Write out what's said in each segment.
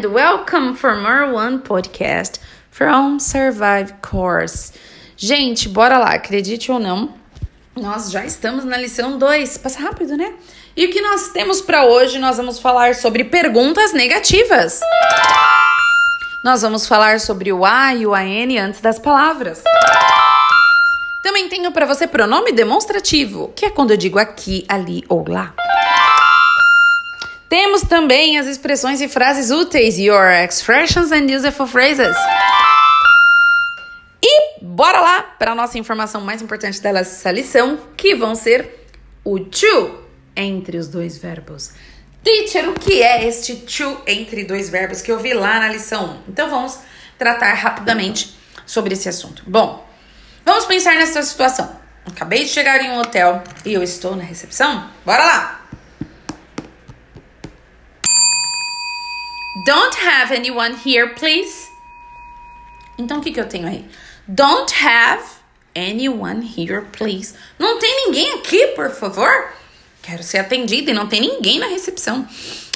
and welcome for more one podcast from Survive Course. Gente, bora lá, acredite ou não, nós já estamos na lição 2. Passa rápido, né? E o que nós temos para hoje? Nós vamos falar sobre perguntas negativas. Nós vamos falar sobre o a e o an antes das palavras. Também tenho para você pronome demonstrativo, que é quando eu digo aqui, ali ou lá. Temos também as expressões e frases úteis, your expressions and useful phrases. E bora lá para a nossa informação mais importante dessa lição, que vão ser o to entre os dois verbos. Teacher, o que é este to entre dois verbos que eu vi lá na lição 1? Então vamos tratar rapidamente sobre esse assunto. Bom, vamos pensar nessa situação. Acabei de chegar em um hotel e eu estou na recepção. Bora lá! Don't have anyone here, please. Então o que, que eu tenho aí? Don't have anyone here, please. Não tem ninguém aqui, por favor? Quero ser atendida e não tem ninguém na recepção.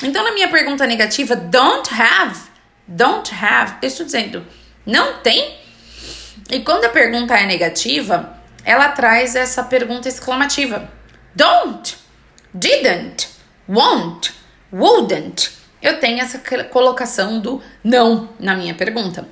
Então, na minha pergunta negativa, don't have, don't have, eu estou dizendo, não tem. E quando a pergunta é negativa, ela traz essa pergunta exclamativa: don't, didn't, won't, wouldn't. Eu tenho essa colocação do não na minha pergunta.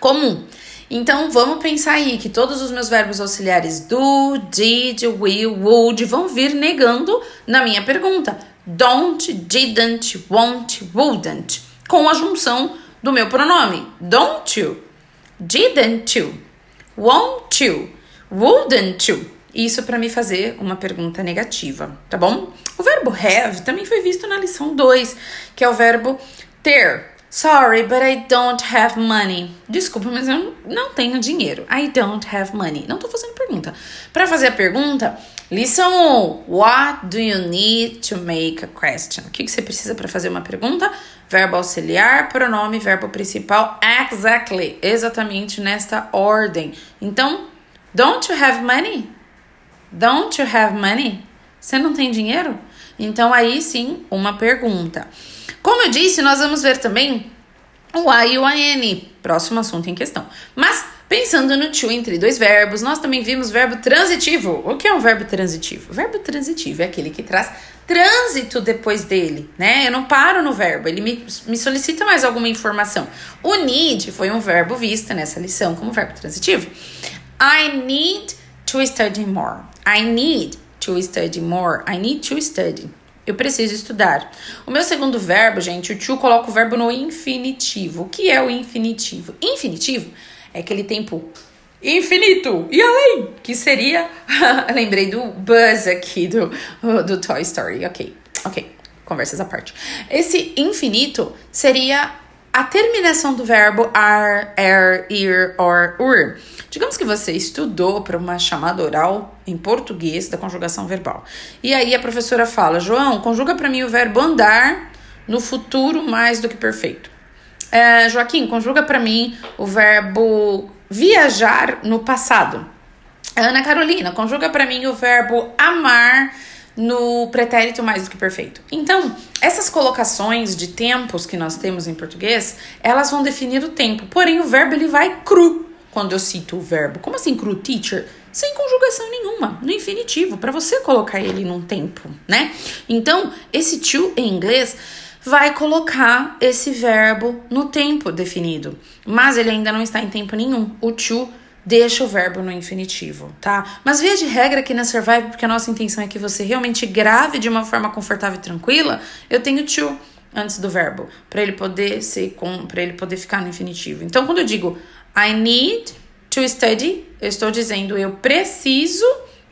Comum. Então vamos pensar aí que todos os meus verbos auxiliares do, did, will, would vão vir negando na minha pergunta. Don't, didn't, won't, wouldn't. Com a junção do meu pronome. Don't you? Didn't you? Won't you? Wouldn't you? Isso para me fazer uma pergunta negativa, tá bom? O verbo have também foi visto na lição 2, que é o verbo ter. Sorry, but I don't have money. Desculpa, mas eu não tenho dinheiro. I don't have money. Não tô fazendo pergunta. Para fazer a pergunta, lição 1. What do you need to make a question? O que, que você precisa para fazer uma pergunta? Verbo auxiliar, pronome, verbo principal. Exactly. Exatamente nesta ordem. Então, don't you have money? Don't you have money? Você não tem dinheiro? Então, aí sim, uma pergunta. Como eu disse, nós vamos ver também o A e o AN, próximo assunto em questão. Mas, pensando no to entre dois verbos, nós também vimos verbo transitivo. O que é um verbo transitivo? O verbo transitivo é aquele que traz trânsito depois dele, né? Eu não paro no verbo, ele me, me solicita mais alguma informação. O need foi um verbo visto nessa lição como verbo transitivo. I need to study more. I need to study more. I need to study. Eu preciso estudar. O meu segundo verbo, gente, o to coloca o verbo no infinitivo. O que é o infinitivo? Infinitivo é aquele tempo infinito e além, que seria. Lembrei do Buzz aqui do, do Toy Story. Ok, ok, conversas à parte. Esse infinito seria a terminação do verbo are, er, ir, or, ur. Digamos que você estudou para uma chamada oral em português da conjugação verbal. E aí a professora fala: João, conjuga para mim o verbo andar no futuro mais do que perfeito. É, Joaquim, conjuga para mim o verbo viajar no passado. Ana Carolina, conjuga para mim o verbo amar no pretérito mais do que perfeito. Então, essas colocações de tempos que nós temos em português, elas vão definir o tempo. Porém, o verbo ele vai cru quando eu cito o verbo. Como assim cru, teacher? Sem conjugação nenhuma, no infinitivo, para você colocar ele num tempo, né? Então, esse to em inglês vai colocar esse verbo no tempo definido, mas ele ainda não está em tempo nenhum. O to deixa o verbo no infinitivo, tá? Mas via de regra aqui na Survive, porque a nossa intenção é que você realmente grave de uma forma confortável e tranquila, eu tenho to antes do verbo, para ele poder ser com, para ele poder ficar no infinitivo. Então, quando eu digo I need to study, eu estou dizendo eu preciso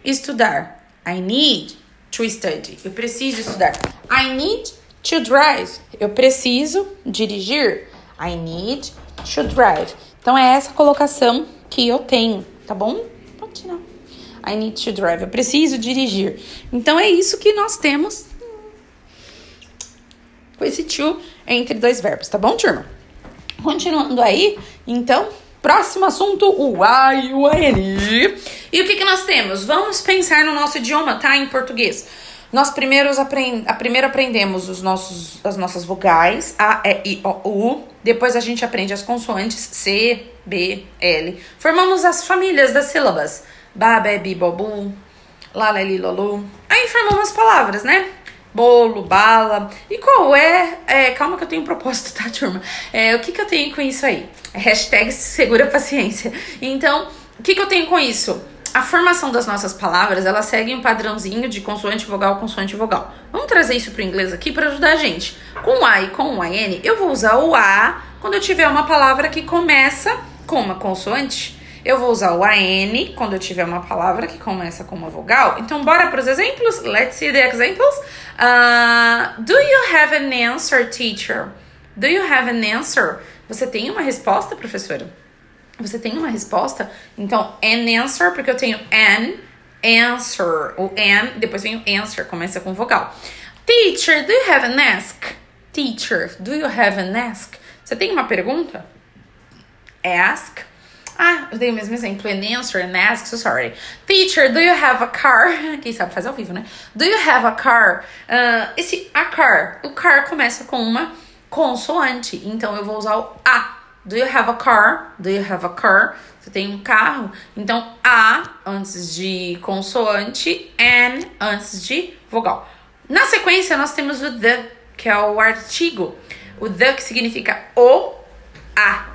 estudar. I need to study. Eu preciso estudar. I need to drive. Eu preciso dirigir. I need to drive. Então é essa colocação que eu tenho, tá bom? Pode tirar. I need to drive. Eu preciso dirigir. Então é isso que nós temos com esse to entre dois verbos, tá bom, turma? Continuando aí, então, próximo assunto, o A o N. E o que, que nós temos? Vamos pensar no nosso idioma, tá? Em português. Nós primeiros aprend... primeiro aprendemos os nossos, as nossas vogais, A, E, I, O, U. Depois a gente aprende as consoantes C, B, L. Formamos as famílias das sílabas. Ba, Be, Bi, Bobu, Lá, Leli, Lolu. Aí formamos as palavras, né? Bolo, bala. E qual é, é Calma que eu tenho um propósito, tá, turma? É, o que, que eu tenho com isso aí? Hashtag segura paciência. Então, o que, que eu tenho com isso? A formação das nossas palavras, ela segue um padrãozinho de consoante vogal, consoante vogal. Vamos trazer isso para o inglês aqui para ajudar a gente. Com o A e com o AN, eu vou usar o A quando eu tiver uma palavra que começa com uma consoante. Eu vou usar o AN quando eu tiver uma palavra que começa com uma vogal. Então, bora para os exemplos? Let's see the examples. Uh, do you have an answer, teacher? Do you have an answer? Você tem uma resposta, professora? Você tem uma resposta? Então, an answer, porque eu tenho an answer. O an, depois vem o answer, começa com vogal. Teacher, do you have an ask? Teacher, do you have an ask? Você tem uma pergunta? Ask. Ah, eu dei o mesmo exemplo. An answer, an ask, so sorry. Teacher, do you have a car? Quem sabe faz ao vivo, né? Do you have a car? Uh, esse a car, o car começa com uma consoante. Então, eu vou usar o a Do you have a car? Do you have a car? Você tem um carro? Então, A antes de consoante, N antes de vogal. Na sequência, nós temos o the, que é o artigo. O the que significa o, a,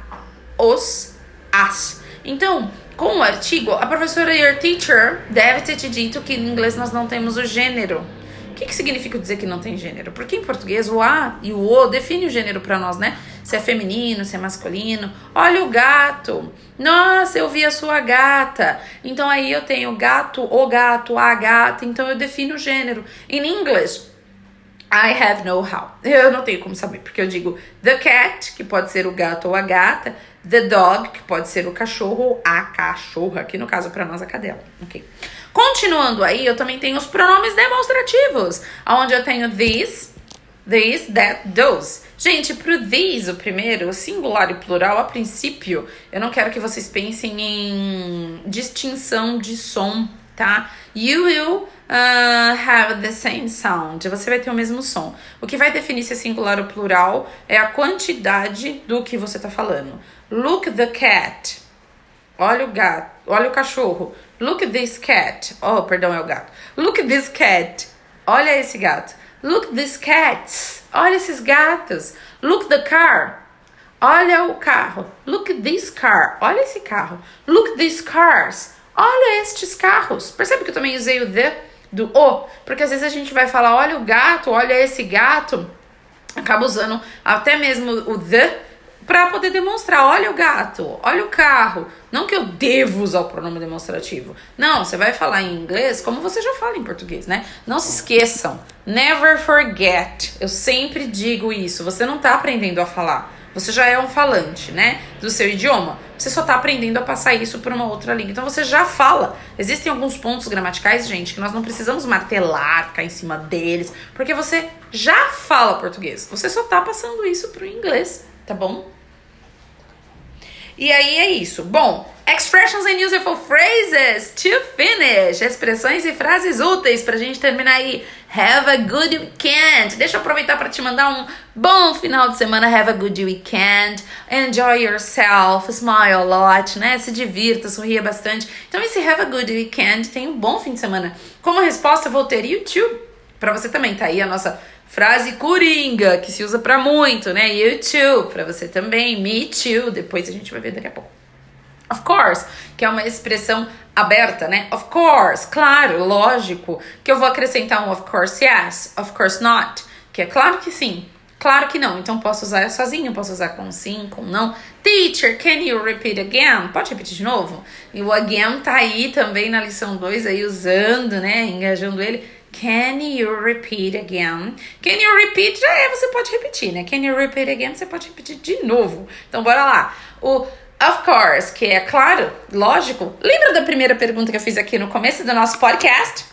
os, as. Então, com o artigo, a professora your teacher deve ter te dito que em inglês nós não temos o gênero que, que significa dizer que não tem gênero? Porque em português o a e o o define o gênero para nós, né? Se é feminino, se é masculino. Olha o gato. Nossa, eu vi a sua gata. Então aí eu tenho gato, o gato, a gata. Então eu defino o gênero. Em inglês, I have no how. Eu não tenho como saber, porque eu digo the cat, que pode ser o gato ou a gata, the dog, que pode ser o cachorro ou a cachorra, que no caso para nós a cadela, ok? Continuando aí, eu também tenho os pronomes demonstrativos, onde eu tenho this, this, that, those. Gente, pro these, o primeiro, singular e plural, a princípio, eu não quero que vocês pensem em distinção de som, tá? You will uh, have the same sound. Você vai ter o mesmo som. O que vai definir se é singular ou plural é a quantidade do que você tá falando. Look the cat. Olha o gato, olha o cachorro. Look this cat. Oh, perdão, é o gato. Look this cat. Olha esse gato. Look these cats. Olha esses gatos. Look the car. Olha o carro. Look this car. Olha esse carro. Look these cars. Olha estes carros. Percebe que eu também usei o the do o? Porque às vezes a gente vai falar, olha o gato, olha esse gato. Acaba usando até mesmo o the para poder demonstrar, olha o gato, olha o carro. Não que eu devo usar o pronome demonstrativo. Não, você vai falar em inglês como você já fala em português, né? Não se esqueçam. Never forget. Eu sempre digo isso. Você não tá aprendendo a falar. Você já é um falante, né? Do seu idioma. Você só tá aprendendo a passar isso para uma outra língua. Então você já fala. Existem alguns pontos gramaticais, gente, que nós não precisamos martelar, ficar em cima deles, porque você já fala português. Você só tá passando isso pro inglês, tá bom? E aí é isso. Bom, expressions and useful phrases to finish. Expressões e frases úteis pra gente terminar aí. Have a good weekend. Deixa eu aproveitar para te mandar um bom final de semana. Have a good weekend. Enjoy yourself. Smile a lot, né? Se divirta, sorria bastante. Então, esse have a good weekend tem um bom fim de semana. Como resposta, eu vou ter YouTube. Pra você também, tá aí a nossa Frase coringa, que se usa para muito, né? You too, para você também. Me too, depois a gente vai ver daqui a pouco. Of course, que é uma expressão aberta, né? Of course, claro, lógico. Que eu vou acrescentar um of course yes, of course not. Que é claro que sim, claro que não. Então posso usar sozinho, posso usar com sim, com não. Teacher, can you repeat again? Pode repetir de novo? E o again tá aí também na lição 2, aí usando, né? Engajando ele. Can you repeat again? Can you repeat? Já é, você pode repetir, né? Can you repeat again? Você pode repetir de novo. Então, bora lá. O of course, que é claro, lógico. Lembra da primeira pergunta que eu fiz aqui no começo do nosso podcast?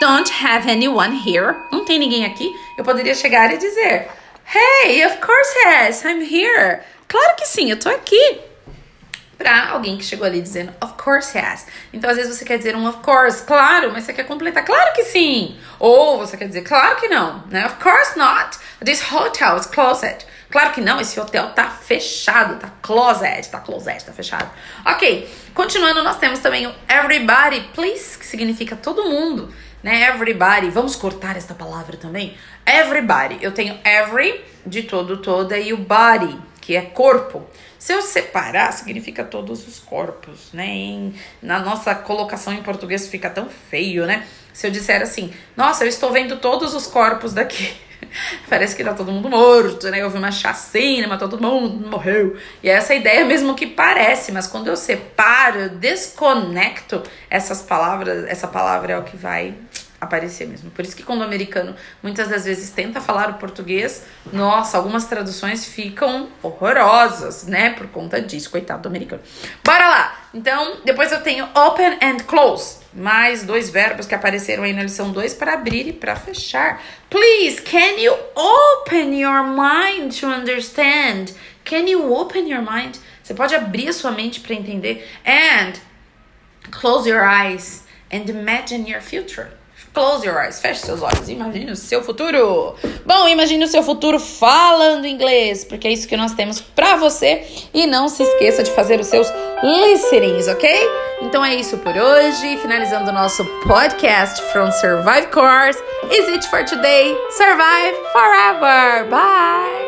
Don't have anyone here. Não tem ninguém aqui. Eu poderia chegar e dizer: Hey, of course yes, I'm here. Claro que sim, eu tô aqui. Para alguém que chegou ali dizendo of course yes. Então às vezes você quer dizer um of course, claro, mas você quer completar, claro que sim. Ou você quer dizer claro que não, né? Of course not. This hotel is closed. Claro que não, esse hotel tá fechado, tá closet, tá closet, tá fechado. Ok, continuando, nós temos também o everybody, please, que significa todo mundo, né? Everybody, vamos cortar esta palavra também. Everybody, eu tenho every de todo, toda e o body, que é corpo. Se eu separar, significa todos os corpos, né? Em, na nossa colocação em português fica tão feio, né? Se eu disser assim, nossa, eu estou vendo todos os corpos daqui. Parece que tá todo mundo morto, né? Houve uma chacina, mas todo mundo morreu. E é essa ideia mesmo que parece, mas quando eu separo, eu desconecto essas palavras, essa palavra é o que vai aparecer mesmo. Por isso que quando o americano muitas das vezes tenta falar o português, nossa, algumas traduções ficam horrorosas, né? Por conta disso, coitado do americano. Bora lá! Então, depois eu tenho open and close. Mais dois verbos que apareceram aí na lição 2 para abrir e para fechar. Please, can you open your mind to understand? Can you open your mind? Você pode abrir a sua mente para entender. And close your eyes and imagine your future. Close your eyes, feche seus olhos, imagine o seu futuro. Bom, imagine o seu futuro falando inglês, porque é isso que nós temos para você. E não se esqueça de fazer os seus listenings, ok? Então é isso por hoje. Finalizando o nosso podcast from Survive Course. Is it for today? Survive forever. Bye!